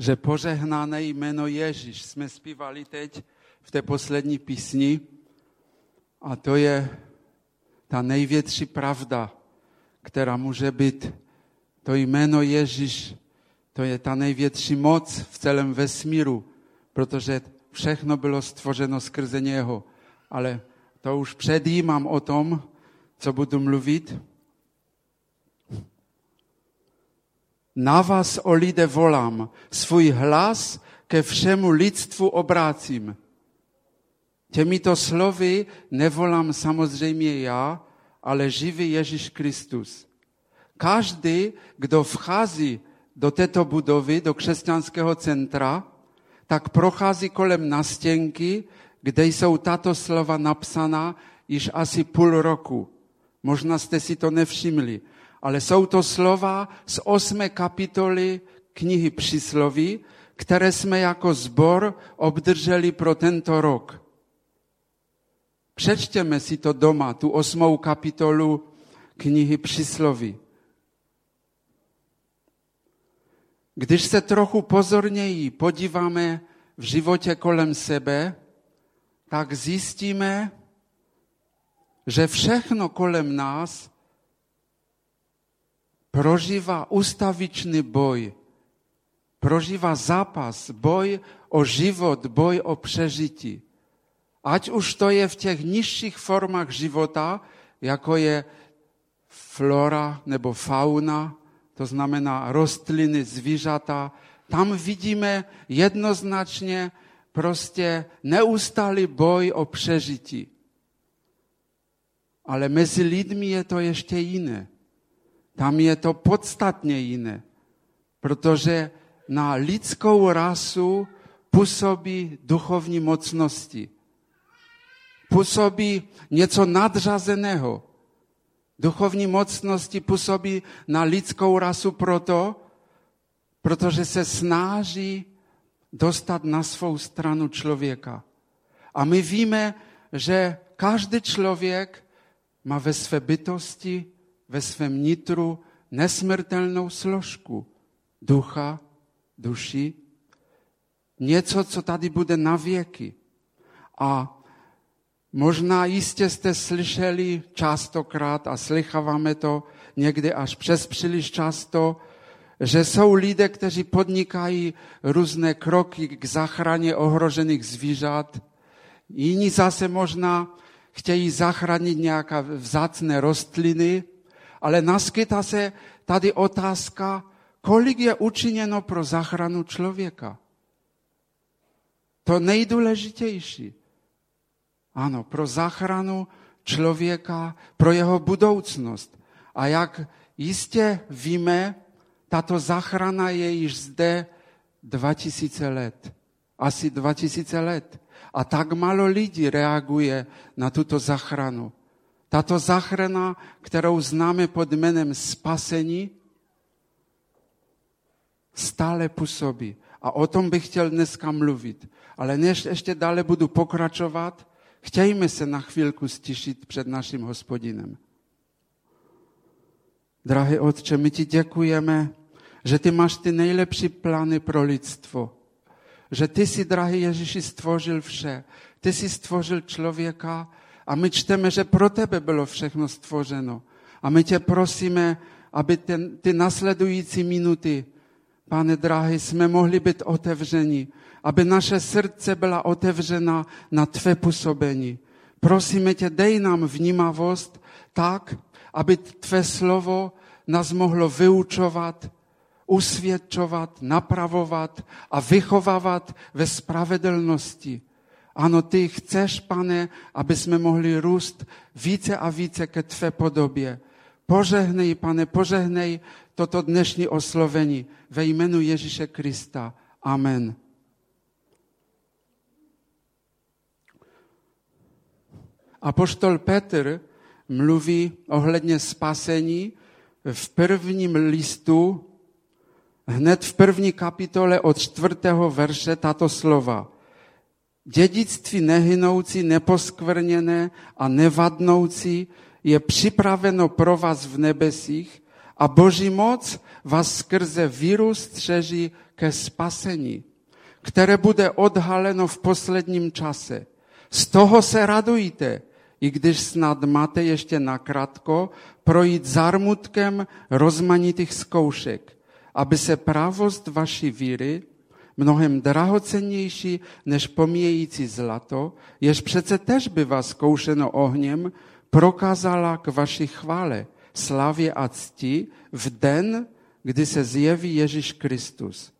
že požehnané jméno Ježíš jsme zpívali teď v té poslední písni a to je ta největší pravda, která může být to jméno Ježíš, to je ta největší moc v celém vesmíru, protože všechno bylo stvořeno skrze něho. Ale to už předjímám o tom, co budu mluvit. Na vás, o lidé, volám, svůj hlas ke všemu lidstvu obrácím. Těmito slovy nevolám samozřejmě já, ale živý Ježíš Kristus. Každý, kdo vchází do této budovy, do křesťanského centra, tak prochází kolem nastěnky, kde jsou tato slova napsaná již asi půl roku. Možná jste si to nevšimli, ale jsou to slova z osmé kapitoly knihy Přísloví, které jsme jako zbor obdrželi pro tento rok. Přečtěme si to doma, tu osmou kapitolu knihy Přísloví. Když se trochu pozorněji podíváme v životě kolem sebe, tak zjistíme, že všechno kolem nás prožívá ustavičný boj, prožívá zápas, boj o život, boj o přežití. Ať už to je v těch nižších formách života, jako je flora nebo fauna, to znamená rostliny, zvířata, tam vidíme jednoznačně prostě neustálý boj o přežití. Ale mezi lidmi je to ještě jiné. Tam je to podstatně jiné, protože na lidskou rasu působí duchovní mocnosti. Působí něco nadřazeného. Duchovní mocnosti působí na lidskou rasu proto, protože se snaží dostat na svou stranu člověka. A my víme, že každý člověk má ve své bytosti, ve svém nitru nesmrtelnou složku ducha, duši, něco, co tady bude na věky. A možná jistě jste slyšeli častokrát a slycháváme to někdy až přes příliš často, že jsou lidé, kteří podnikají různé kroky k zachraně ohrožených zvířat. Jiní zase možná chtějí zachránit nějaké vzácné rostliny, ale naskytá se tady otázka, kolik je učiněno pro zachranu člověka. To nejdůležitější. Ano, pro zachranu člověka, pro jeho budoucnost. A jak jistě víme, tato záchrana je již zde 2000 let. Asi 2000 let. A tak málo lidí reaguje na tuto záchranu. Tato záchrana, kterou známe pod jménem spasení, stále působí. A o tom bych chtěl dneska mluvit. Ale než ještě dále budu pokračovat, chtějme se na chvilku stišit před naším hospodinem. Drahý Otče, my ti děkujeme že ty máš ty nejlepší plány pro lidstvo. Že ty si, drahý Ježíši, stvořil vše. Ty si stvořil člověka a my čteme, že pro tebe bylo všechno stvořeno. A my tě prosíme, aby ten, ty nasledující minuty, pane drahý, jsme mohli být otevřeni, aby naše srdce byla otevřena na tvé působení. Prosíme tě, dej nám vnímavost tak, aby tvé slovo nás mohlo vyučovat, usvědčovat, napravovat a vychovávat ve spravedlnosti. Ano, ty chceš, pane, aby jsme mohli růst více a více ke tvé podobě. Požehnej, pane, požehnej toto dnešní oslovení ve jménu Ježíše Krista. Amen. Apoštol Petr mluví ohledně spasení v prvním listu hned v první kapitole od čtvrtého verše tato slova. Dědictví nehynoucí, neposkvrněné a nevadnoucí je připraveno pro vás v nebesích a Boží moc vás skrze víru střeží ke spasení, které bude odhaleno v posledním čase. Z toho se radujte, i když snad máte ještě nakrátko projít zármutkem rozmanitých zkoušek, aby se pravost vaší víry, mnohem drahocennější než pomíjející zlato, jež přece tež bývá zkoušeno ohněm, prokázala k vaší chvále, slavě a cti v den, kdy se zjeví Ježíš Kristus.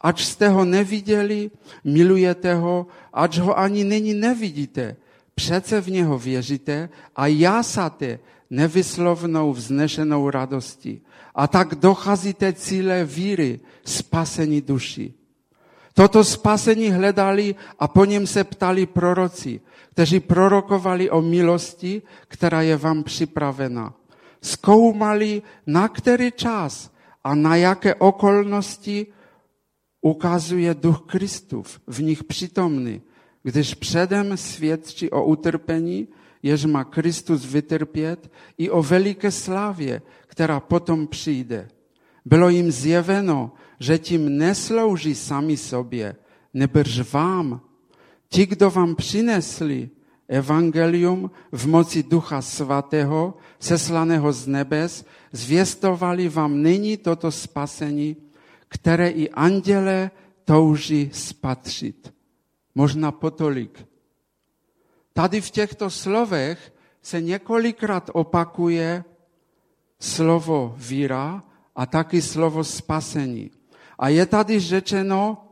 Ač jste ho neviděli, milujete ho, ač ho ani nyní nevidíte, přece v něho věříte a jásáte nevyslovnou vznešenou radostí. A tak docházíte cíle víry, spasení duši. Toto spasení hledali a po něm se ptali proroci, kteří prorokovali o milosti, která je vám připravena. Zkoumali, na který čas a na jaké okolnosti ukazuje duch Kristův v nich přítomný, když předem svědčí o utrpení, jež má Kristus vytrpět, i o veliké slávě, která potom přijde. Bylo jim zjeveno, že tím neslouží sami sobě, nebrž vám. Ti, kdo vám přinesli evangelium v moci Ducha Svatého, seslaného z nebes, zvěstovali vám nyní toto spasení, které i anděle touží spatřit. Možná potolik. Tady v těchto slovech se několikrát opakuje slovo víra a taky slovo spasení. A je tady řečeno,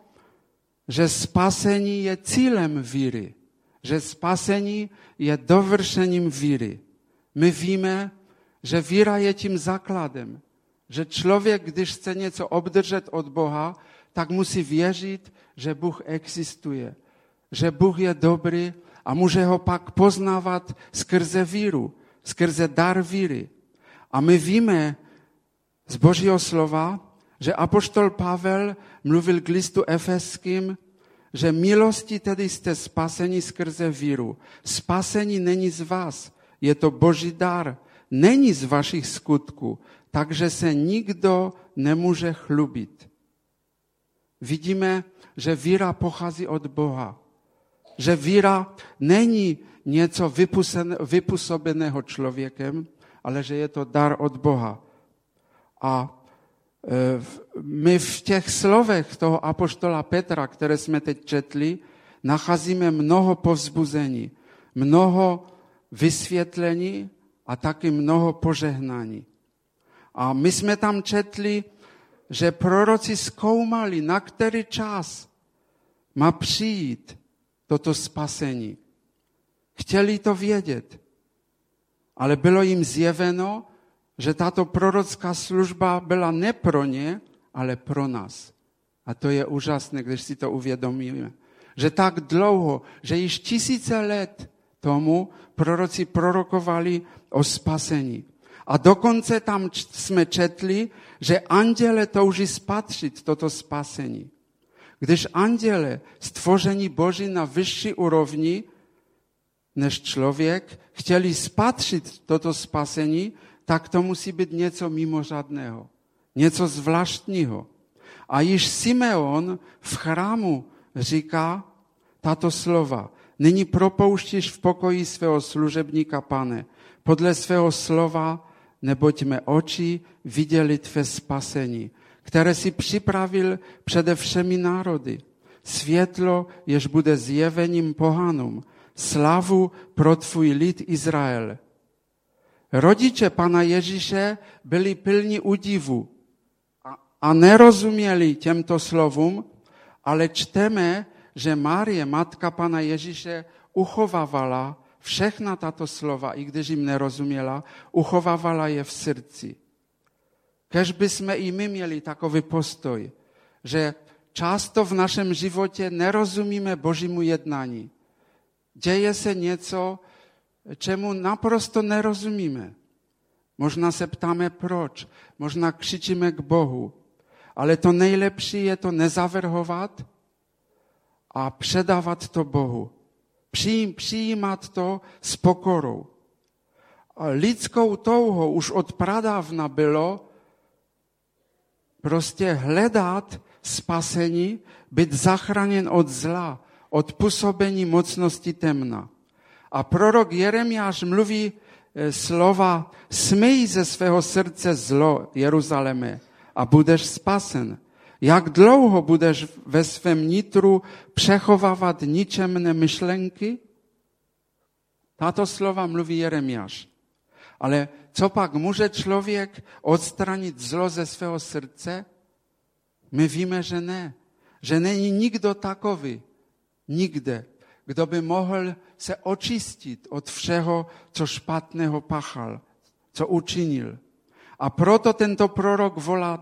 že spasení je cílem víry, že spasení je dovršením víry. My víme, že víra je tím základem, že člověk, když chce něco obdržet od Boha, tak musí věřit, že Bůh existuje, že Bůh je dobrý a může ho pak poznávat skrze víru, skrze dar víry. A my víme z Božího slova, že apoštol Pavel mluvil k listu efeským, že milosti tedy jste spaseni skrze víru. Spasení není z vás, je to boží dar, není z vašich skutků, takže se nikdo nemůže chlubit. Vidíme, že víra pochází od Boha. Že víra není něco vypůsobeného člověkem, ale že je to dar od Boha. A my v těch slovech toho apoštola Petra, které jsme teď četli, nacházíme mnoho povzbuzení, mnoho vysvětlení a taky mnoho požehnání. A my jsme tam četli, že proroci zkoumali, na který čas má přijít toto spasení. Chtěli to vědět, ale bylo jim zjeveno, že tato prorocká služba byla ne pro ně, ale pro nás. A to je úžasné, když si to uvědomíme. Že tak dlouho, že již tisíce let tomu proroci prorokovali o spasení. A dokonce tam jsme četli, že anděle touží spatřit toto spasení. Když anděle, stvoření Boží na vyšší úrovni než člověk, chtěli spatřit toto spasení, tak to musí být něco mimořádného, něco zvláštního. A již Simeon v chrámu říká tato slova. Nyní propouštíš v pokoji svého služebníka, pane, podle svého slova, neboť mé oči viděli tvé spasení, které si připravil přede všemi národy. Světlo, jež bude zjevením pohanům, slavu pro tvůj lid Izrael. Rodiče Pana Ježíše byli plní údivu a, a nerozuměli těmto slovům, ale čteme, že Marie, matka Pana Ježíše, uchovávala všechna tato slova, i když jim nerozuměla, uchovávala je v srdci. Kež by jsme i my měli takový postoj, že často v našem životě nerozumíme Božímu jednání. Děje se něco, čemu naprosto nerozumíme. Možná se ptáme proč, možná křičíme k Bohu, ale to nejlepší je to nezavrhovat a předávat to Bohu. Přijímat to s pokorou. A lidskou touhou už od pradávna bylo prostě hledat spasení, být zachráněn od zla, od působení mocnosti temna. A prorok Jeremiáš mluví e, slova, smyj ze svého srdce zlo, Jeruzaleme, a budeš spasen. Jak dlouho budeš ve svém nitru přechovávat ničemné myšlenky? Tato slova mluví Jeremiáš. Ale co pak může člověk odstranit zlo ze svého srdce? My víme, že ne. Že není nikdo takový. Nikde. Kdo by se očistit od všeho, co špatného pachal, co učinil. A proto tento prorok volá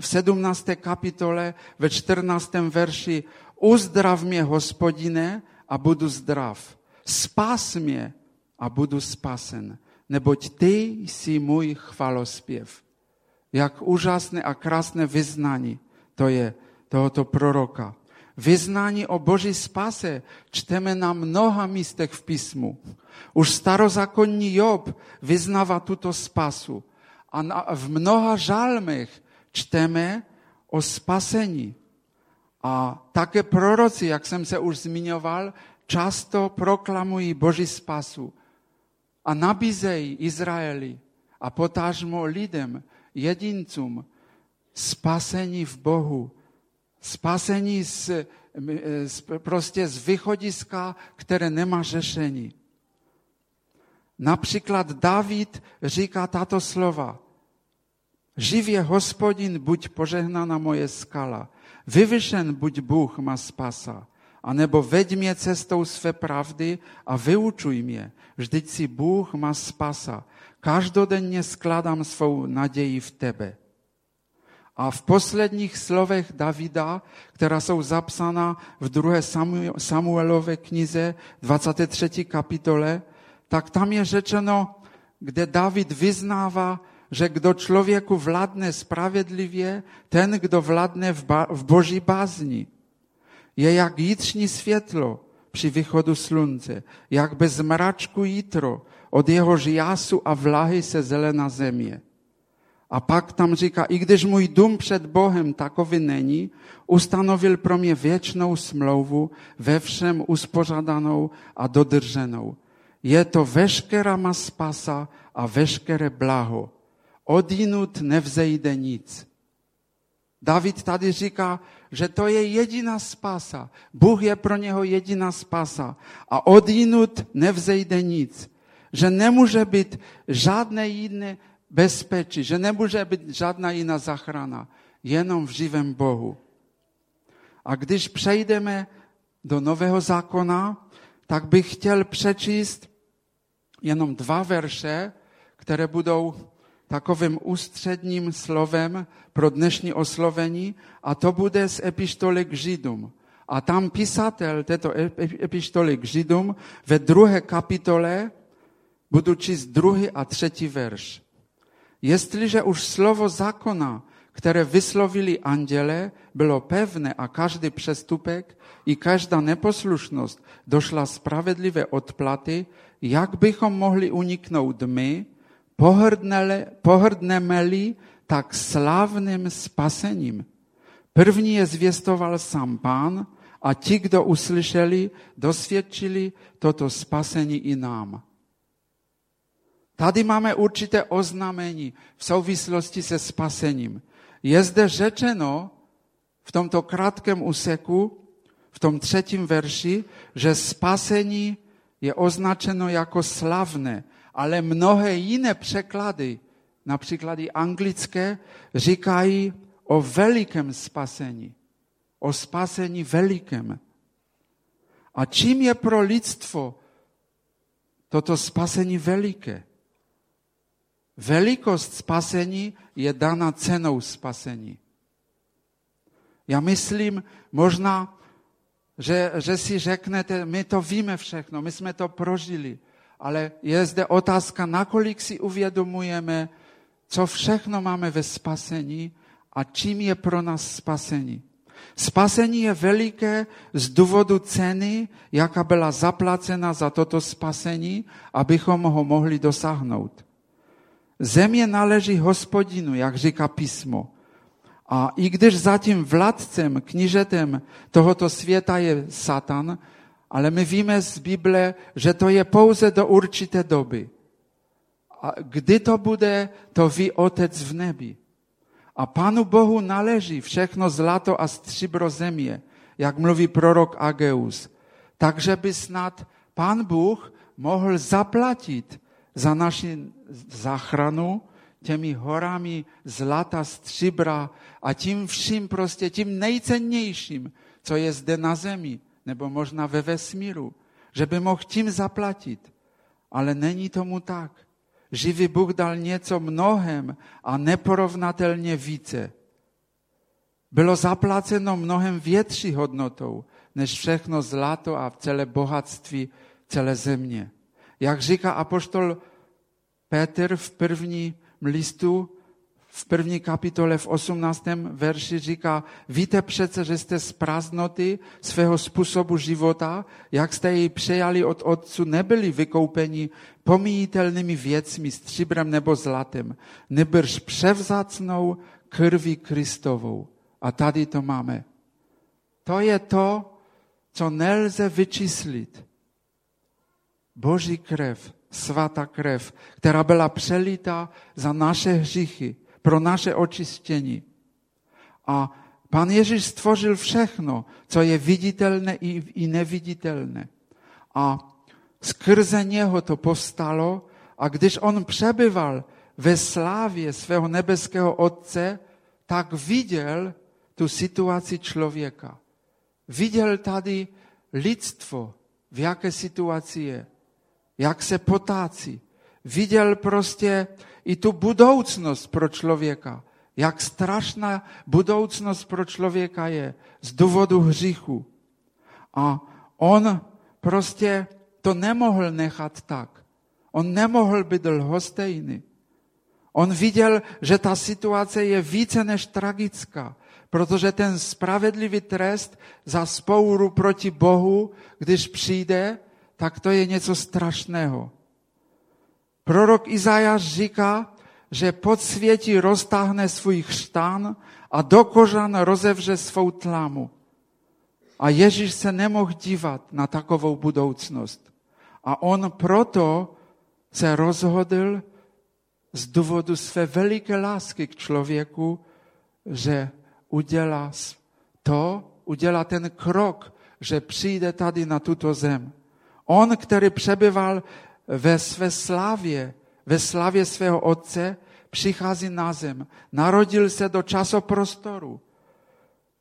v 17. kapitole ve 14. verši Uzdrav mě, hospodine, a budu zdrav. Spas mě a budu spasen neboť ty jsi můj chvalospěv. Jak úžasné a krásné vyznání to je tohoto proroka. Vyznání o Boží spase čteme na mnoha místech v písmu. Už starozákonní Job vyznává tuto spasu. A na, v mnoha žalmech čteme o spasení. A také proroci, jak jsem se už zmiňoval, často proklamují Boží spasu a nabízejí Izraeli a potážmo lidem, jedincům, spasení v Bohu, spasení z, z, prostě z východiska, které nemá řešení. Například David říká tato slova. Živě hospodin, buď požehnána moje skala. Vyvyšen buď Bůh má spasa. A nebo veď mě cestou své pravdy a vyučuj mě. Vždyť si Bůh má spasa. Každodenně skladám svou naději v tebe. A v posledních slovech Davida, která jsou zapsána v druhé Samuelové knize, 23. kapitole, tak tam je řečeno, kde David vyznává, že kdo člověku vládne spravedlivě, ten, kdo vládne v, ba- v boží bázni. Je jak jitřní světlo, při východu slunce, jak bez mračku jitro, od jeho jásu a vlahy se zelená země. A pak tam říká, i když můj dům před Bohem takový není, ustanovil pro mě věčnou smlouvu, ve všem uspořádanou a dodrženou. Je to veškerá má spasa a veškeré blaho. Odinut nevzejde nic. David tady říká, že to je jediná spása. Bůh je pro něho jediná spása. A odinut nevzejde nic. Že nemůže být žádné jiné bezpečí, že nemůže být žádná jiná zachrana. Jenom v živém Bohu. A když přejdeme do Nového zákona, tak bych chtěl přečíst jenom dva verše, které budou takovým ústředním slovem pro dnešní oslovení a to bude z epištoly k Židům. A tam pisatel této epištoly k Židům ve druhé kapitole budu číst druhý a třetí verš. Jestliže už slovo zákona, které vyslovili anděle, bylo pevné a každý přestupek i každá neposlušnost došla spravedlivé odplaty, jak bychom mohli uniknout my, pohrdneme-li tak slavným spasením. První je zvěstoval sám pán a ti, kdo uslyšeli, dosvědčili toto spasení i nám. Tady máme určité oznámení v souvislosti se spasením. Je zde řečeno v tomto krátkém úseku, v tom třetím verši, že spasení je označeno jako slavné, ale mnohé jiné překlady, například i anglické, říkají o velikém spasení. O spasení velikém. A čím je pro lidstvo toto spasení veliké? Velikost spasení je dána cenou spasení. Já myslím, možná, že, že si řeknete, my to víme všechno, my jsme to prožili, ale je zde otázka, nakolik si uvědomujeme, co všechno máme ve spasení a čím je pro nás spasení. Spasení je veliké z důvodu ceny, jaká byla zaplacena za toto spasení, abychom ho mohli dosáhnout. Země náleží hospodinu, jak říká písmo. A i když zatím vládcem, knížetem tohoto světa je Satan, ale my víme z Bible, že to je pouze do určité doby. A kdy to bude, to ví Otec v nebi. A Panu Bohu naleží všechno zlato a stříbro země, jak mluví prorok Ageus. Takže by snad Pán Bůh mohl zaplatit za naši záchranu těmi horami zlata, stříbra a tím vším prostě, tím nejcennějším, co je zde na zemi, nebo možná ve vesmíru, že by mohl tím zaplatit. Ale není tomu tak. Živý Bůh dal něco mnohem a neporovnatelně více. Bylo zaplaceno mnohem větší hodnotou, než všechno zlato a celé bohatství celé země. Jak říká apoštol Petr v první listu, v první kapitole v 18. verši říká, víte přece, že jste z prázdnoty svého způsobu života, jak jste jej přejali od otců, nebyli vykoupeni pomíjitelnými věcmi, stříbrem nebo zlatem, nebrž převzácnou krví Kristovou. A tady to máme. To je to, co nelze vyčíslit. Boží krev, svatá krev, která byla přelita za naše hříchy, pro naše očištění. A Pan Ježíš stvořil všechno, co je viditelné i, neviditelné. A skrze něho to povstalo a když on přebyval ve slávě svého nebeského Otce, tak viděl tu situaci člověka. Viděl tady lidstvo, v jaké situaci je, jak se potácí. Viděl prostě i tu budoucnost pro člověka. Jak strašná budoucnost pro člověka je z důvodu hříchu. A on prostě to nemohl nechat tak. On nemohl být lhostejný. On viděl, že ta situace je více než tragická, protože ten spravedlivý trest za spouru proti Bohu, když přijde, tak to je něco strašného. Prorok Izajáš říká, že pod světí roztáhne svůj chřtán a do kožan rozevře svou tlamu. A Ježíš se nemohl dívat na takovou budoucnost. A on proto se rozhodl z důvodu své veliké lásky k člověku, že udělá to, udělá ten krok, že přijde tady na tuto zem. On, který přebyval ve své slavě, ve slavě svého otce, přichází na zem. Narodil se do časoprostoru.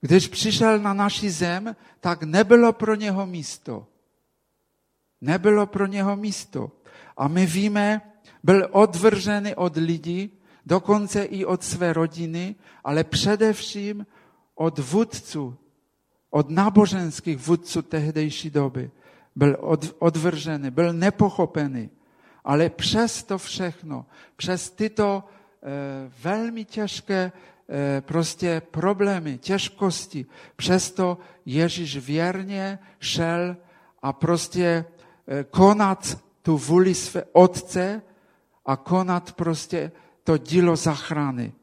Když přišel na naši zem, tak nebylo pro něho místo. Nebylo pro něho místo. A my víme, byl odvržený od lidí, dokonce i od své rodiny, ale především od vůdců, od náboženských vůdců tehdejší doby byl od, odvržený, byl nepochopený. Ale přes to všechno, přes tyto e, velmi těžké e, prostě problémy, těžkosti, přesto Ježíš věrně šel a prostě e, konat tu vůli své otce a konat prostě to dílo zachrany.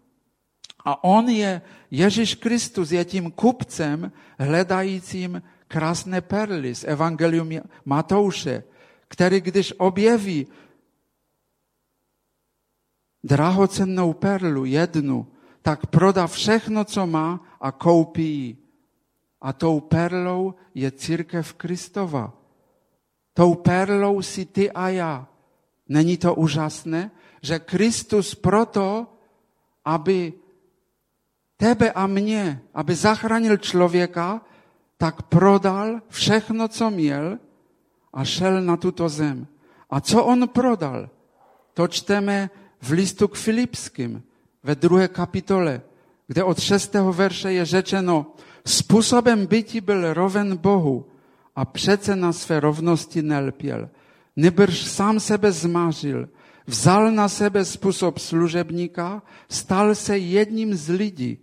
A on je, Ježíš Kristus je tím kupcem hledajícím krásné perly z Evangelium Matouše, který když objeví drahocennou perlu, jednu, tak prodá všechno, co má a koupí ji. A tou perlou je církev Kristova. Tou perlou si ty a já. Není to úžasné, že Kristus proto, aby tebe a mě, aby zachránil člověka, tak prodal všechno, co měl a šel na tuto zem. A co on prodal? To čteme v listu k Filipským ve druhé kapitole, kde od šestého verše je řečeno, způsobem bytí byl roven Bohu a přece na své rovnosti nelpěl. Nebrž sám sebe zmářil, vzal na sebe způsob služebníka, stal se jedním z lidí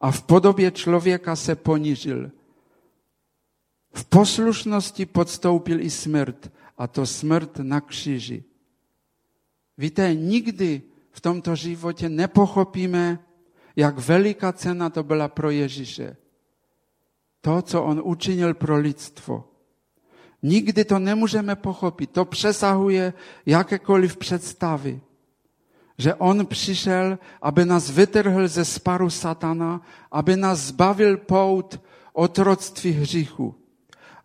a v podobě člověka se ponížil v poslušnosti podstoupil i smrt, a to smrt na kříži. Víte, nikdy v tomto životě nepochopíme, jak veliká cena to byla pro Ježíše. To, co on učinil pro lidstvo. Nikdy to nemůžeme pochopit. To přesahuje jakékoliv představy. Že on přišel, aby nás vytrhl ze sparu satana, aby nás zbavil pout otroctví hříchu.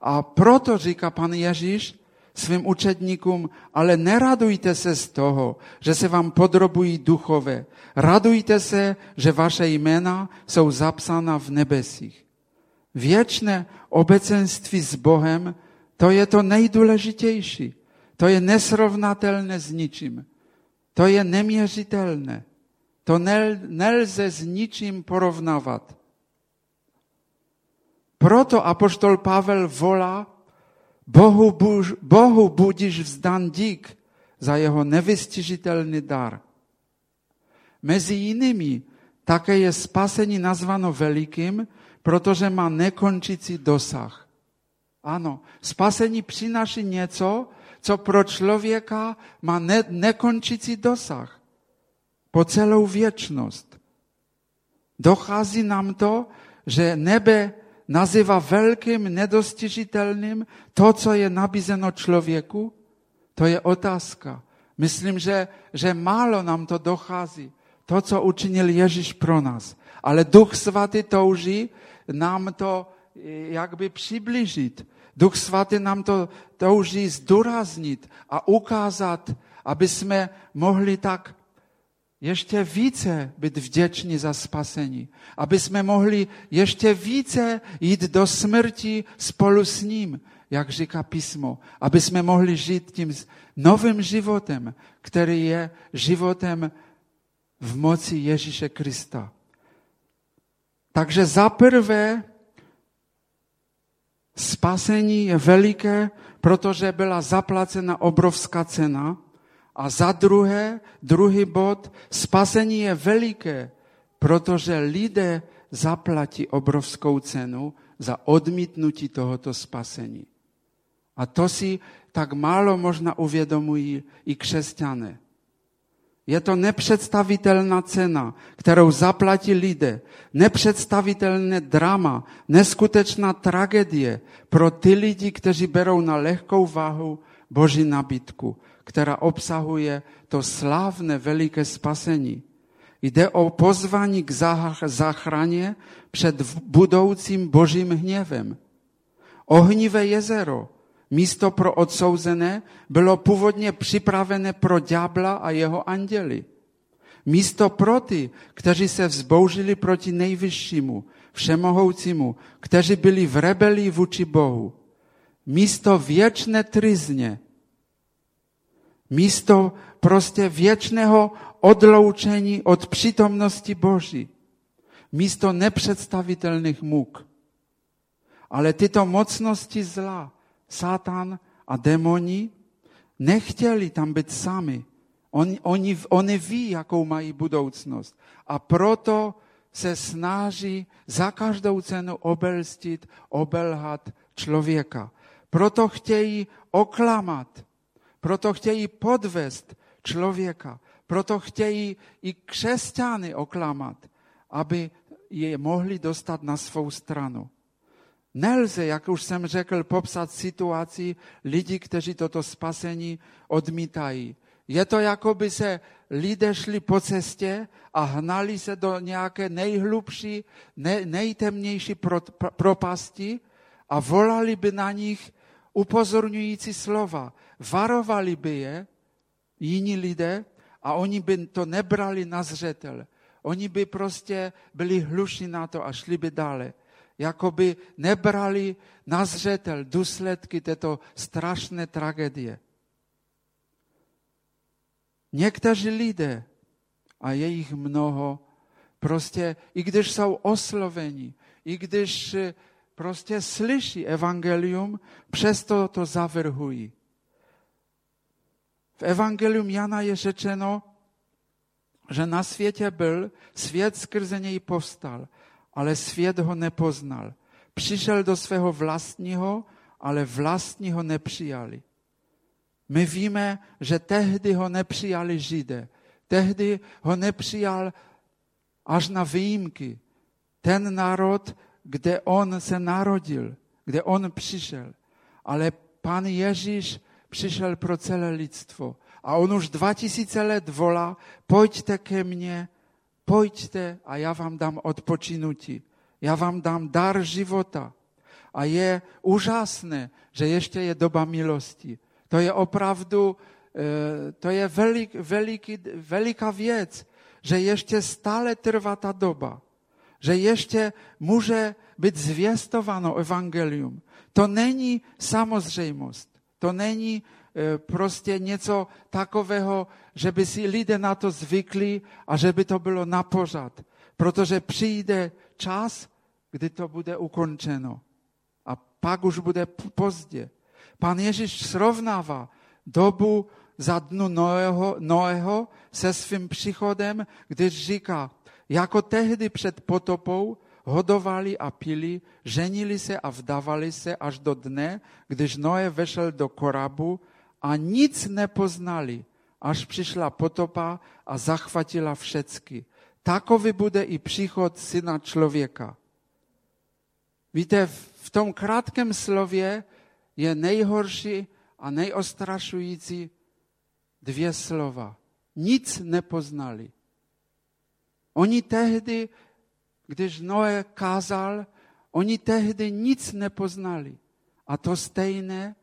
A proto říká pan Ježíš svým učedníkům, ale neradujte se z toho, že se vám podrobují duchové. Radujte se, že vaše jména jsou zapsána v nebesích. Věčné obecenství s Bohem, to je to nejdůležitější. To je nesrovnatelné s ničím. To je neměřitelné. To nelze s ničím porovnávat. Proto apoštol Pavel volá, Bohu, buž, Bohu budíš vzdan dík za jeho nevystižitelný dar. Mezi jinými také je spasení nazvano velikým, protože má nekončící dosah. Ano, spasení přináší něco, co pro člověka má ne, nekončící dosah. Po celou věčnost. Dochází nám to, že nebe nazývá velkým, nedostižitelným to, co je nabízeno člověku? To je otázka. Myslím, že, že málo nám to dochází. To, co učinil Ježíš pro nás. Ale Duch Svatý touží nám to eh, jakby přiblížit. Duch Svatý nám to touží zdůraznit a ukázat, aby jsme mohli tak ještě více být vděční za spasení, aby jsme mohli ještě více jít do smrti spolu s ním, jak říká písmo, aby jsme mohli žít tím novým životem, který je životem v moci Ježíše Krista. Takže za prvé spasení je veliké, protože byla zaplacena obrovská cena, a za druhé, druhý bod, spasení je veliké, protože lidé zaplatí obrovskou cenu za odmítnutí tohoto spasení. A to si tak málo možná uvědomují i křesťané. Je to nepředstavitelná cena, kterou zaplatí lidé. Nepředstavitelné drama, neskutečná tragédie pro ty lidi, kteří berou na lehkou váhu Boží nabídku která obsahuje to slavné veliké spasení. Jde o pozvání k záchraně před budoucím božím hněvem. Ohnivé jezero, místo pro odsouzené, bylo původně připravené pro ďábla a jeho anděli. Místo pro ty, kteří se vzbouřili proti nejvyššímu, všemohoucímu, kteří byli v rebelii vůči Bohu. Místo věčné trizně, místo prostě věčného odloučení od přítomnosti Boží. Místo nepředstavitelných muk. Ale tyto mocnosti zla, Satan a démoni, nechtěli tam být sami. Oni, oni, oni ví, jakou mají budoucnost. A proto se snaží za každou cenu obelstit, obelhat člověka. Proto chtějí oklamat proto chtějí podvést člověka. Proto chtějí i křesťany oklamat, aby je mohli dostat na svou stranu. Nelze, jak už jsem řekl, popsat situaci lidí, kteří toto spasení odmítají. Je to, jako by se lidé šli po cestě a hnali se do nějaké nejhlubší, ne, nejtemnější pro, propasti a volali by na nich upozorňující slova varovali by je jiní lidé a oni by to nebrali na zřetel. Oni by prostě byli hluší na to a šli by dále. Jakoby nebrali na zřetel důsledky této strašné tragédie. Někteří lidé, a je jich mnoho, prostě, i když jsou osloveni, i když eh, prostě slyší evangelium, přesto to zavrhují. V Evangelium Jana je řečeno, že na světě byl, svět skrze něj povstal, ale svět ho nepoznal. Přišel do svého vlastního, ale vlastní ho nepřijali. My víme, že tehdy ho nepřijali Židé. Tehdy ho nepřijal až na výjimky. Ten národ, kde on se narodil, kde on přišel. Ale Pan Ježíš přišel pro celé lidstvo. A on už 2000 let volá, pojďte ke mně, pojďte a já vám dám odpočinutí. Já vám dám dar života. A je úžasné, že ještě je doba milosti. To je opravdu, eh, to je velik, veliký, veliká věc, že ještě stále trvá ta doba. Že ještě může být zvěstováno evangelium. To není samozřejmost. To není e, prostě něco takového, že by si lidé na to zvykli a že by to bylo na pořad. Protože přijde čas, kdy to bude ukončeno. A pak už bude pozdě. Pan Ježíš srovnává dobu za dnu Noého, Noého se svým příchodem, když říká, jako tehdy před potopou hodovali a pili, ženili se a vdávali se až do dne, když Noé vešel do korabu a nic nepoznali, až přišla potopa a zachvatila všecky. Takový bude i příchod syna člověka. Víte, v tom krátkém slově je nejhorší a nejostrašující dvě slova. Nic nepoznali. Oni tehdy když Noé kázal, oni tehdy nic nepoznali. A to stejné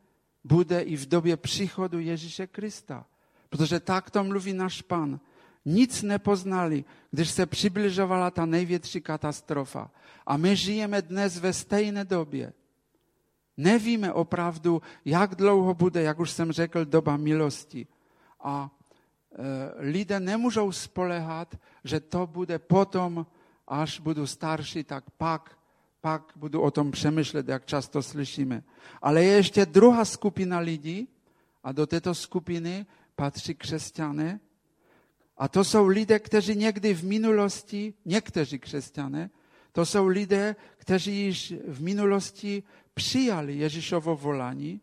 bude i v době příchodu Ježíše Krista. Protože tak to mluví náš Pan. Nic nepoznali, když se přibližovala ta největší katastrofa. A my žijeme dnes ve stejné době. Nevíme opravdu, jak dlouho bude, jak už jsem řekl, doba milosti. A e, lidé nemůžou spolehat, že to bude potom, až budu starší, tak pak, pak budu o tom přemýšlet, jak často slyšíme. Ale je ještě druhá skupina lidí a do této skupiny patří křesťané. A to jsou lidé, kteří někdy v minulosti, někteří křesťané, to jsou lidé, kteří již v minulosti přijali Ježíšovo volání.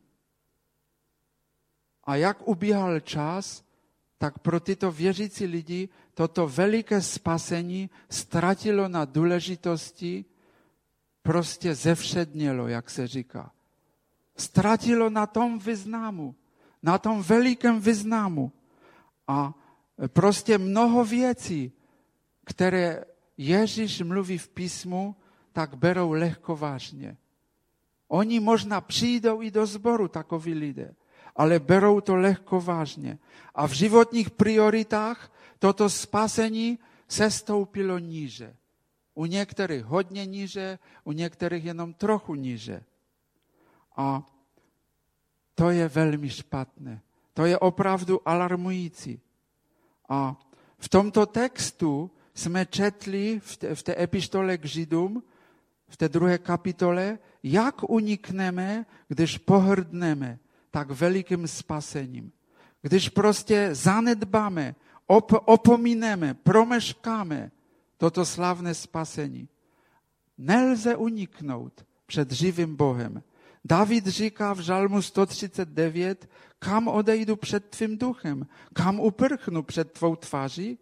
A jak ubíhal čas, tak pro tyto věřící lidi toto veliké spasení ztratilo na důležitosti, prostě zevšednělo, jak se říká. Ztratilo na tom významu, na tom velikém významu. A prostě mnoho věcí, které Ježíš mluví v písmu, tak berou lehko vážně. Oni možná přijdou i do sboru, takoví lidé ale berou to lehko vážně. A v životních prioritách toto spasení se stoupilo níže. U některých hodně níže, u některých jenom trochu níže. A to je velmi špatné. To je opravdu alarmující. A v tomto textu jsme četli v té, v té epištole k Židům, v té druhé kapitole, jak unikneme, když pohrdneme tak velikým spasením. Když prostě zanedbáme, op- opomíneme, promeškáme toto slavné spasení, nelze uniknout před živým Bohem. David říká v Žalmu 139, kam odejdu před tvým duchem, kam uprchnu před tvou tváří?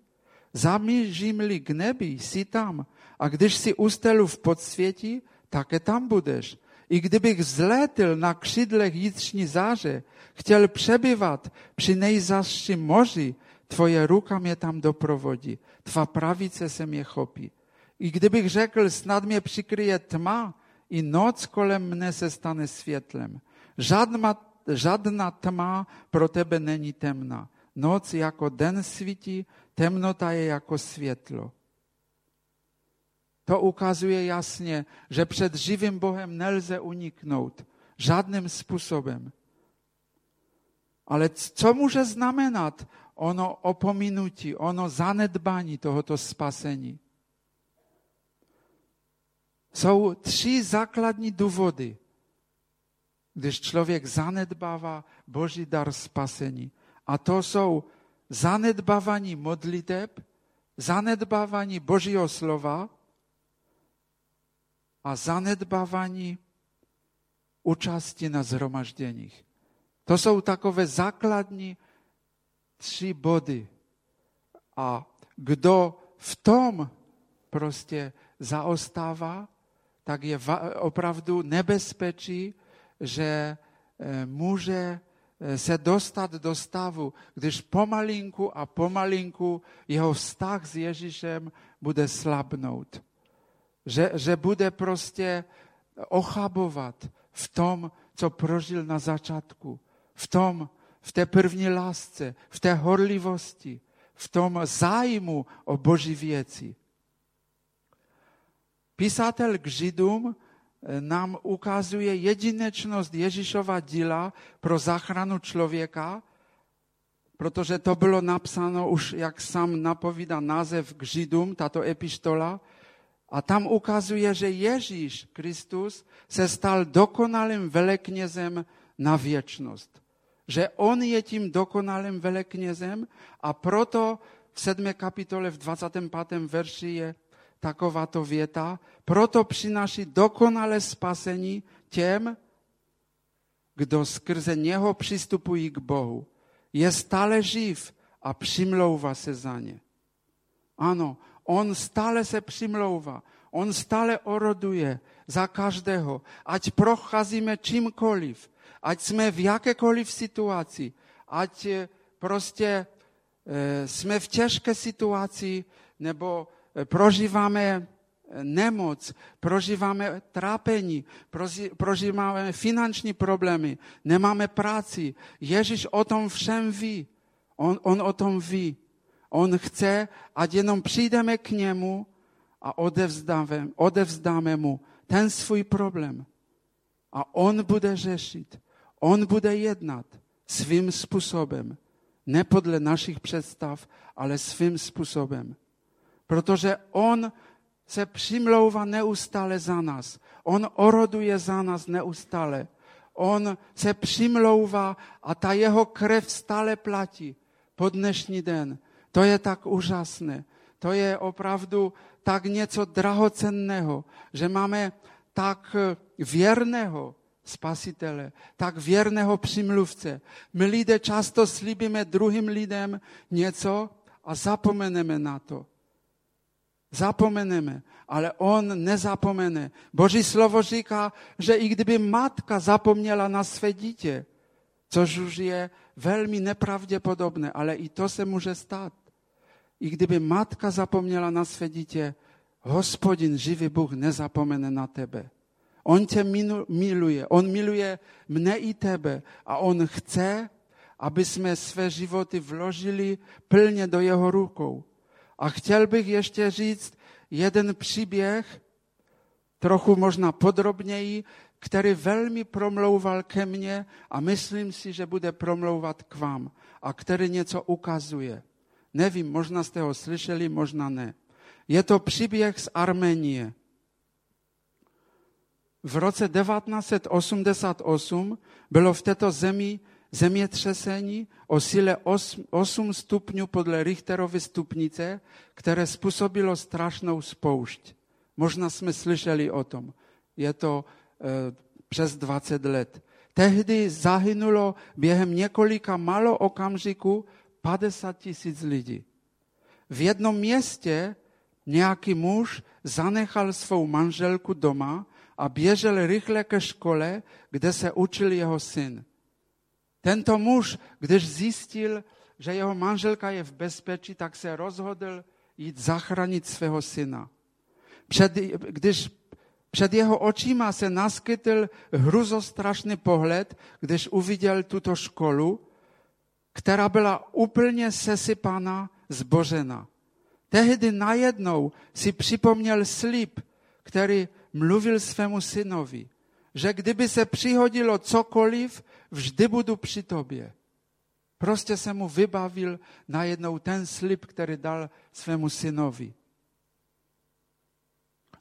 Zamířím-li k nebi, jsi tam. A když si ustelu v podsvětí, také tam budeš. I kdybych vzlétl na křidlech jitřní záře, chtěl přebyvat při nejzaším moři, tvoje ruka mě tam doprovodí, tvá pravice se mě chopí. I kdybych řekl, snad mě přikryje tma, i noc kolem mne se stane světlem. Žádná, žádná tma pro tebe není temná. Noc jako den svítí, temnota je jako světlo. To ukazuje jasně, že před živým Bohem nelze uniknout žádným způsobem. Ale co může znamenat ono opominutí, ono zanedbání tohoto spasení? Jsou tři základní důvody, když člověk zanedbává Boží dar spasení. A to jsou zanedbávání modliteb, zanedbávání Božího slova a zanedbávání účasti na zhromažděních. To jsou takové základní tři body. A kdo v tom prostě zaostává, tak je opravdu nebezpečí, že eh, může eh, se dostat do stavu, když pomalinku a pomalinku jeho vztah s Ježíšem bude slabnout. Že, že bude prostě ochabovat v tom, co prožil na začátku. V tom, v té první lásce, v té horlivosti, v tom zájmu o boží věci. Písatel k Židům eh, nám ukazuje jedinečnost Ježíšova díla pro záchranu člověka, protože to bylo napsáno už, jak sám napovídá název k Židům, tato epištola, a tam ukazuje, že Ježíš Kristus se stal dokonalým veleknězem na věčnost. Že on je tím dokonalým veleknězem a proto v 7. kapitole v 25. verši je takováto věta, proto přináší dokonalé spasení těm, kdo skrze něho přistupují k Bohu. Je stále živ a přimlouvá se za ně. Ano, on stále se přimlouvá, on stále oroduje za každého, ať procházíme čímkoliv, ať jsme v jakékoliv situaci, ať eh, prostě e, jsme v těžké situaci, nebo eh, prožíváme nemoc, prožíváme trápení, prožíváme finanční problémy, nemáme práci. Ježíš o tom všem ví. On, on o tom ví. On chce, ať jenom přijdeme k němu a odevzdáme, odevzdáme mu ten svůj problém. A on bude řešit. On bude jednat svým způsobem. Ne podle našich představ, ale svým způsobem. Protože on se přimlouvá neustále za nás. On oroduje za nás neustále. On se přimlouvá a ta jeho krev stále platí po dnešní den. To je tak úžasné. To je opravdu tak něco drahocenného, že máme tak věrného spasitele, tak věrného přimluvce. My lidé často slíbíme druhým lidem něco a zapomeneme na to. Zapomeneme, ale on nezapomene. Boží slovo říká, že i kdyby matka zapomněla na své dítě, což už je velmi nepravděpodobné, ale i to se může stát. I kdyby matka zapomněla na své dítě, hospodin, živý Bůh, nezapomene na tebe. On tě miluje, on miluje mne i tebe a on chce, aby jsme své životy vložili plně do jeho rukou. A chtěl bych ještě říct jeden příběh, trochu možná podrobněji, který velmi promlouval ke mně a myslím si, že bude promlouvat k vám a který něco ukazuje. Nevím, možná jste ho slyšeli, možná ne. Je to příběh z Arménie. V roce 1988 bylo v této zemi zemětřesení o síle 8 stupňů podle Richterovy stupnice, které způsobilo strašnou spoušť. Možná jsme slyšeli o tom. Je to e, přes 20 let. Tehdy zahynulo během několika malo okamžiků 50 tisíc lidí. V jednom městě nějaký muž zanechal svou manželku doma a běžel rychle ke škole, kde se učil jeho syn. Tento muž, když zjistil, že jeho manželka je v bezpečí, tak se rozhodl jít zachránit svého syna. Před, když před jeho očima se naskytl hruzostrašný pohled, když uviděl tuto školu, která byla úplně sesypana, zbožena. Tehdy najednou si připomněl slib, který mluvil svému synovi, že kdyby se přihodilo cokoliv, vždy budu při tobě. Prostě se mu vybavil najednou ten slib, který dal svému synovi.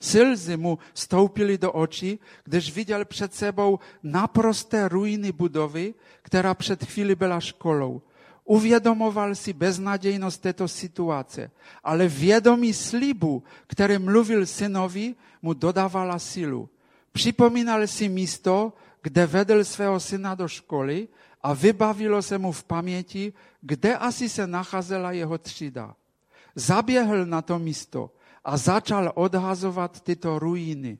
Slzy mu stoupily do očí, když viděl před sebou naprosté ruiny budovy, která před chvíli byla školou. Uvědomoval si beznadějnost této situace, ale vědomí slibu, který mluvil synovi, mu dodávala sílu. Připomínal si místo, kde vedl svého syna do školy a vybavilo se mu v paměti, kde asi se nacházela jeho třída. Zaběhl na to místo a začal odhazovat tyto ruiny.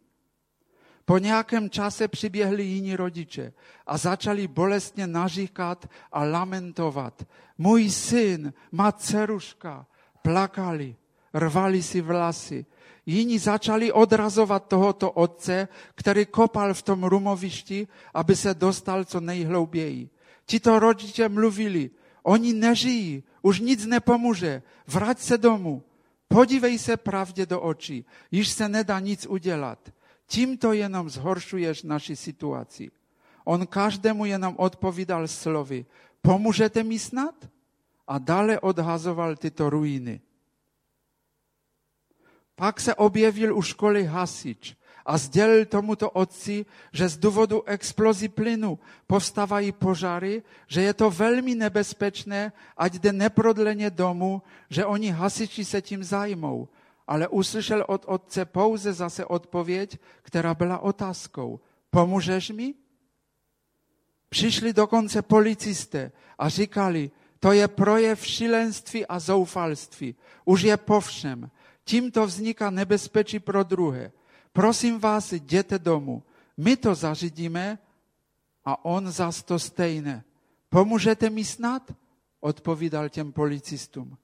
Po nějakém čase přiběhli jiní rodiče a začali bolestně naříkat a lamentovat. Můj syn, má dceruška, plakali, rvali si vlasy. Jiní začali odrazovat tohoto otce, který kopal v tom rumovišti, aby se dostal co nejhlouběji. Tito rodiče mluvili, oni nežijí, už nic nepomůže, vrať se domů, podívej se pravdě do očí, již se nedá nic udělat. Tímto jenom zhoršuješ naši situaci. On každému jenom odpovídal slovy, pomůžete mi snad? A dále odhazoval tyto ruiny. Pak se objevil u školy hasič a sdělil tomuto otci, že z důvodu explozí plynu povstávají požáry, že je to velmi nebezpečné, ať jde neprodleně domů, že oni hasiči se tím zajmou. Ale uslyšel od otce pouze zase odpověď, která byla otázkou. Pomůžeš mi? Přišli dokonce policisté a říkali, to je projev šilenství a zoufalství. Už je povšem. Tímto vzniká nebezpečí pro druhé. Prosím vás, jděte domů. My to zařídíme a on zas to stejné. Pomůžete mi snad? Odpovídal těm policistům.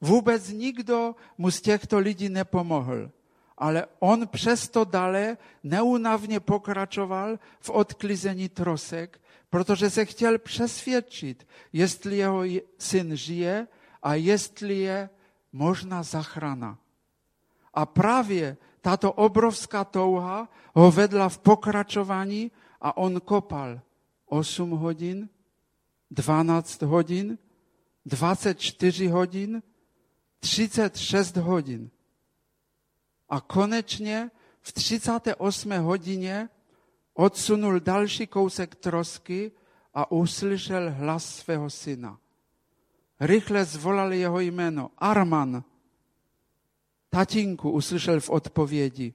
Vůbec nikdo mu z těchto lidí nepomohl, ale on přesto dále neunavně pokračoval v odklizení trosek, protože se chtěl přesvědčit, jestli jeho syn žije a jestli je možná zachrana. A právě tato obrovská touha ho vedla v pokračování a on kopal 8 hodin, 12 hodin, 24 hodin, 36 hodin. A konečně v 38. hodině odsunul další kousek trosky a uslyšel hlas svého syna. Rychle zvolal jeho jméno. Arman. Tatínku, uslyšel v odpovědi.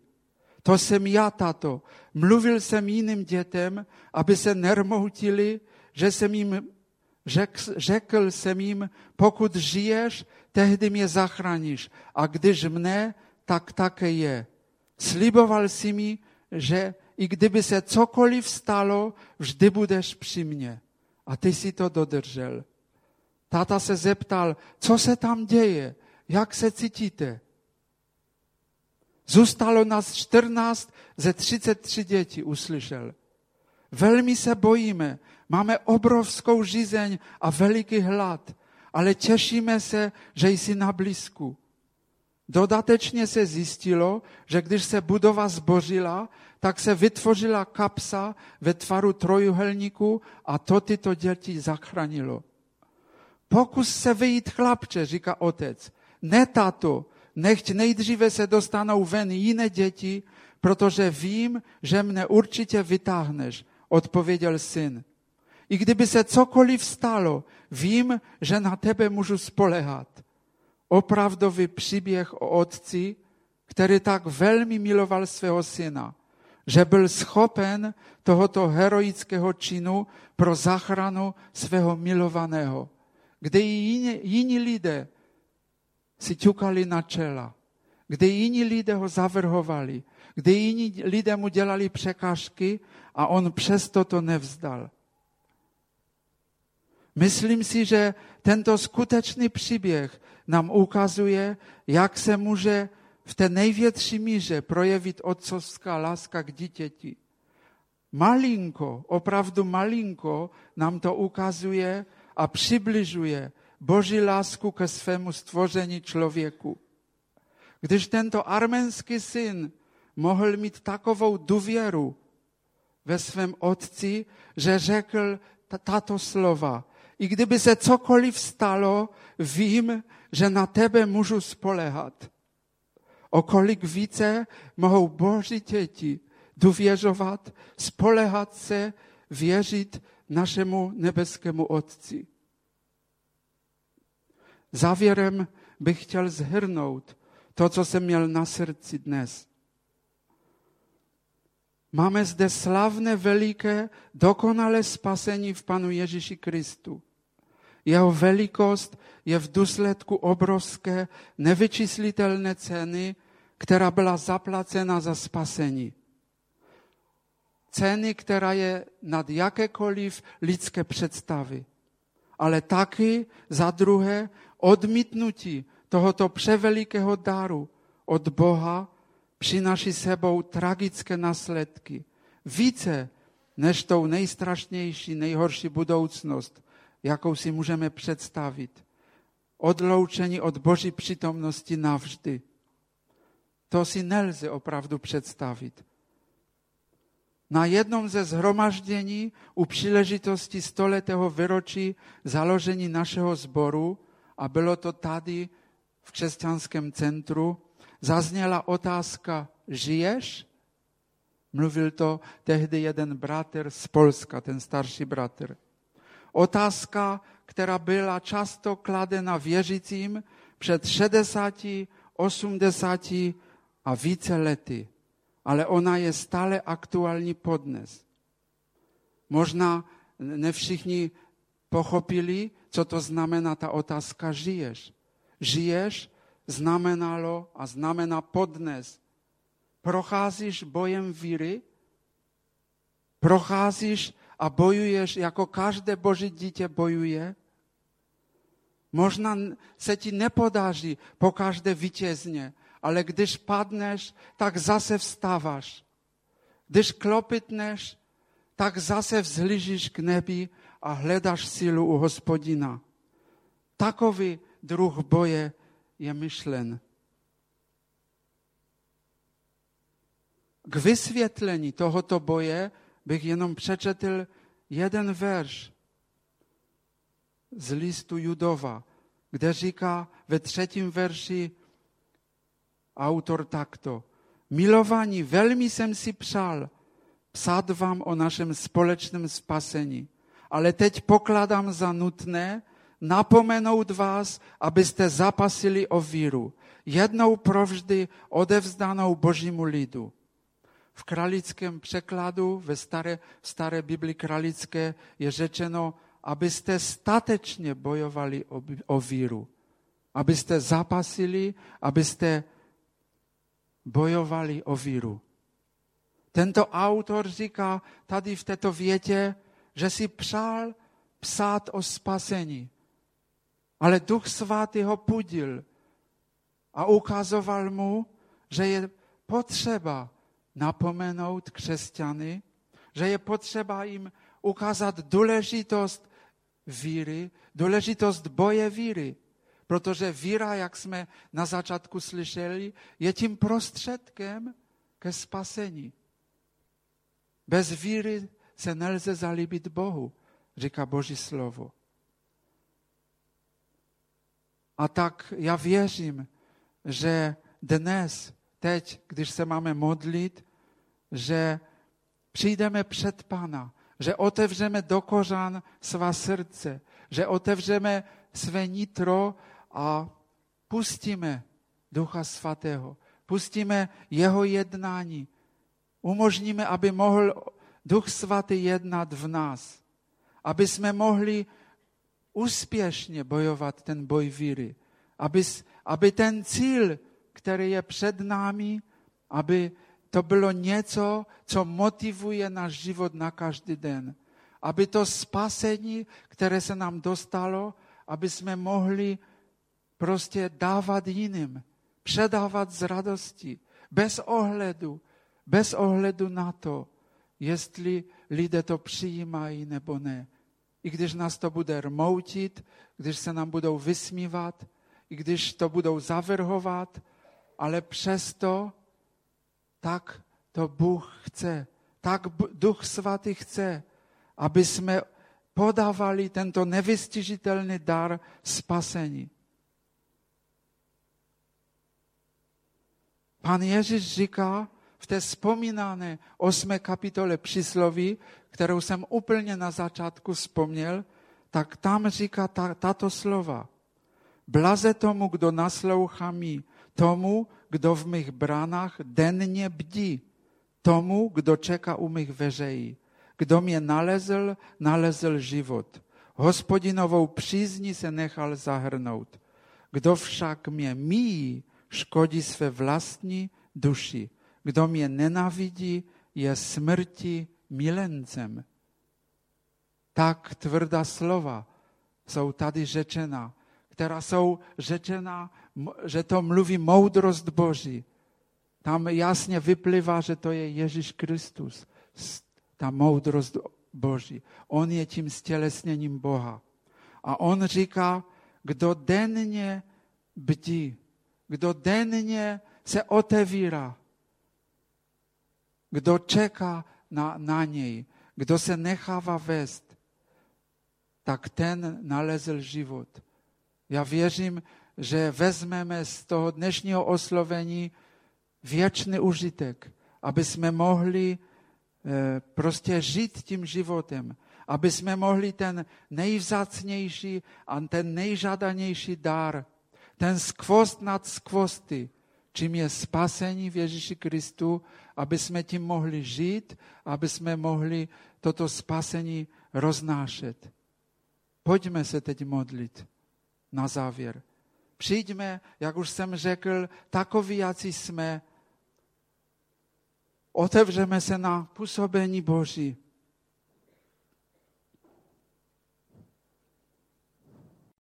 To jsem já, tato. Mluvil jsem jiným dětem, aby se nermoutili, že jsem jim řekl, řekl jsem jim, pokud žiješ, tehdy mě zachráníš. A když mne, tak také je. Sliboval si mi, že i kdyby se cokoliv stalo, vždy budeš při mně. A ty si to dodržel. Táta se zeptal, co se tam děje, jak se cítíte. Zůstalo nás 14 ze 33 dětí, uslyšel. Velmi se bojíme, máme obrovskou žizeň a veliký hlad, ale těšíme se, že jsi na blízku. Dodatečně se zjistilo, že když se budova zbořila, tak se vytvořila kapsa ve tvaru trojuhelníku a to tyto děti zachránilo. Pokus se vyjít chlapče, říká otec. Ne tato, nechť nejdříve se dostanou ven jiné děti, protože vím, že mne určitě vytáhneš, odpověděl syn. I kdyby se cokoliv stalo, vím, že na tebe můžu spolehat. Opravdový příběh o otci, který tak velmi miloval svého syna, že byl schopen tohoto heroického činu pro záchranu svého milovaného kde jiní, jiní lidé si ťukali na čela, kde jiní lidé ho zavrhovali, kde jiní lidé mu dělali překážky a on přesto to nevzdal. Myslím si, že tento skutečný příběh nám ukazuje, jak se může v té největší míře projevit otcovská láska k dítěti. Malinko, opravdu malinko nám to ukazuje, a přibližuje Boží lásku ke svému stvoření člověku. Když tento arménský syn mohl mít takovou důvěru ve svém otci, že řekl tato slova. I kdyby se cokoliv stalo, vím, že na tebe můžu spolehat. O kolik více mohou Boží děti důvěřovat, spolehat se, věřit našemu nebeskému Otci. Závěrem bych chtěl zhrnout to, co jsem měl na srdci dnes. Máme zde slavné, veliké, dokonalé spasení v Panu Ježíši Kristu. Jeho velikost je v důsledku obrovské, nevyčíslitelné ceny, která byla zaplacena za spasení. Ceny, která je nad jakékoliv lidské představy. Ale taky za druhé odmítnutí tohoto převelikého daru od Boha přináší sebou tragické následky. Více než tou nejstrašnější, nejhorší budoucnost, jakou si můžeme představit. Odloučení od Boží přítomnosti navždy. To si nelze opravdu představit. Na jednom ze zhromaždění u příležitosti stoletého výročí založení našeho sboru, a bylo to tady v křesťanském centru, zazněla otázka, žiješ? Mluvil to tehdy jeden bratr z Polska, ten starší bratr. Otázka, která byla často kladena věřícím před 60, 80 a více lety, ale ona je stále aktuální podnes. Možná ne všichni pochopili, co to znamená ta otázka žiješ. Žiješ znamenalo a znamená podnes. Procházíš bojem víry, procházíš a bojuješ, jako každé boží dítě bojuje. Možná se ti nepodaří po každé vítězně, ale když padneš, tak zase vstáváš. Když klopitneš, tak zase vzhlížíš k nebi a hledáš sílu u hospodina. Takový druh boje je myšlen. K vysvětlení tohoto boje bych jenom přečetl jeden verš z listu Judova, kde říká ve třetím verši autor takto. Milovaní, velmi jsem si přál psát vám o našem společném spasení, ale teď pokládám za nutné napomenout vás, abyste zapasili o víru, jednou provždy odevzdanou Božímu lidu. V kralickém překladu, ve staré, staré Bibli kralické je řečeno, abyste statečně bojovali o, o víru. Abyste zapasili, abyste bojovali o víru. Tento autor říká tady v této větě, že si přál psát o spasení. Ale Duch Svatý ho pudil a ukazoval mu, že je potřeba napomenout křesťany, že je potřeba jim ukázat důležitost víry, důležitost boje víry. Protože víra, jak jsme na začátku slyšeli, je tím prostředkem ke spasení. Bez víry se nelze zalíbit Bohu, říká Boží slovo. A tak já věřím, že dnes, teď, když se máme modlit, že přijdeme před Pana, že otevřeme do kořán svá srdce, že otevřeme své nitro a pustíme Ducha Svatého, pustíme jeho jednání, umožníme, aby mohl Duch Svatý jednat v nás, aby jsme mohli úspěšně bojovat ten boj víry, aby, aby ten cíl, který je před námi, aby to bylo něco, co motivuje náš život na každý den. Aby to spasení, které se nám dostalo, aby jsme mohli prostě dávat jiným, předávat z radosti, bez ohledu, bez ohledu na to, jestli lidé to přijímají nebo ne. I když nás to bude rmoutit, když se nám budou vysmívat, i když to budou zavrhovat, ale přesto tak to Bůh chce. Tak Duch Svatý chce, aby jsme podávali tento nevystižitelný dar spasení. Pan Ježíš říká v té vzpomínané osmé kapitole přísloví, kterou jsem úplně na začátku vzpomněl, tak tam říká ta, tato slova. Blaze tomu, kdo naslouchá mi, tomu, kdo v mých bránách denně bdí, tomu, kdo čeká u mých veřejí. Kdo mě nalezl, nalezl život. Hospodinovou přízní se nechal zahrnout. Kdo však mě míjí, škodí své vlastní duši. Kdo mě nenavidí, je smrti milencem. Tak tvrdá slova jsou tady řečena, která jsou řečena, že to mluví moudrost Boží. Tam jasně vyplývá, že to je Ježíš Kristus, ta moudrost Boží. On je tím stělesněním Boha. A on říká, kdo denně bdí, kdo denně se otevírá, kdo čeká na, na něj, kdo se nechává vést, tak ten nalezl život. Já věřím, že vezmeme z toho dnešního oslovení věčný užitek, aby jsme mohli eh, prostě žít tím životem, aby jsme mohli ten nejvzácnější a ten nejžádanější dar, ten skvost nad skvosty, čím je spasení v Ježíši Kristu, aby jsme tím mohli žít, aby jsme mohli toto spasení roznášet. Pojďme se teď modlit na závěr. Přijďme, jak už jsem řekl, takový, jací jsme. Otevřeme se na působení Boží.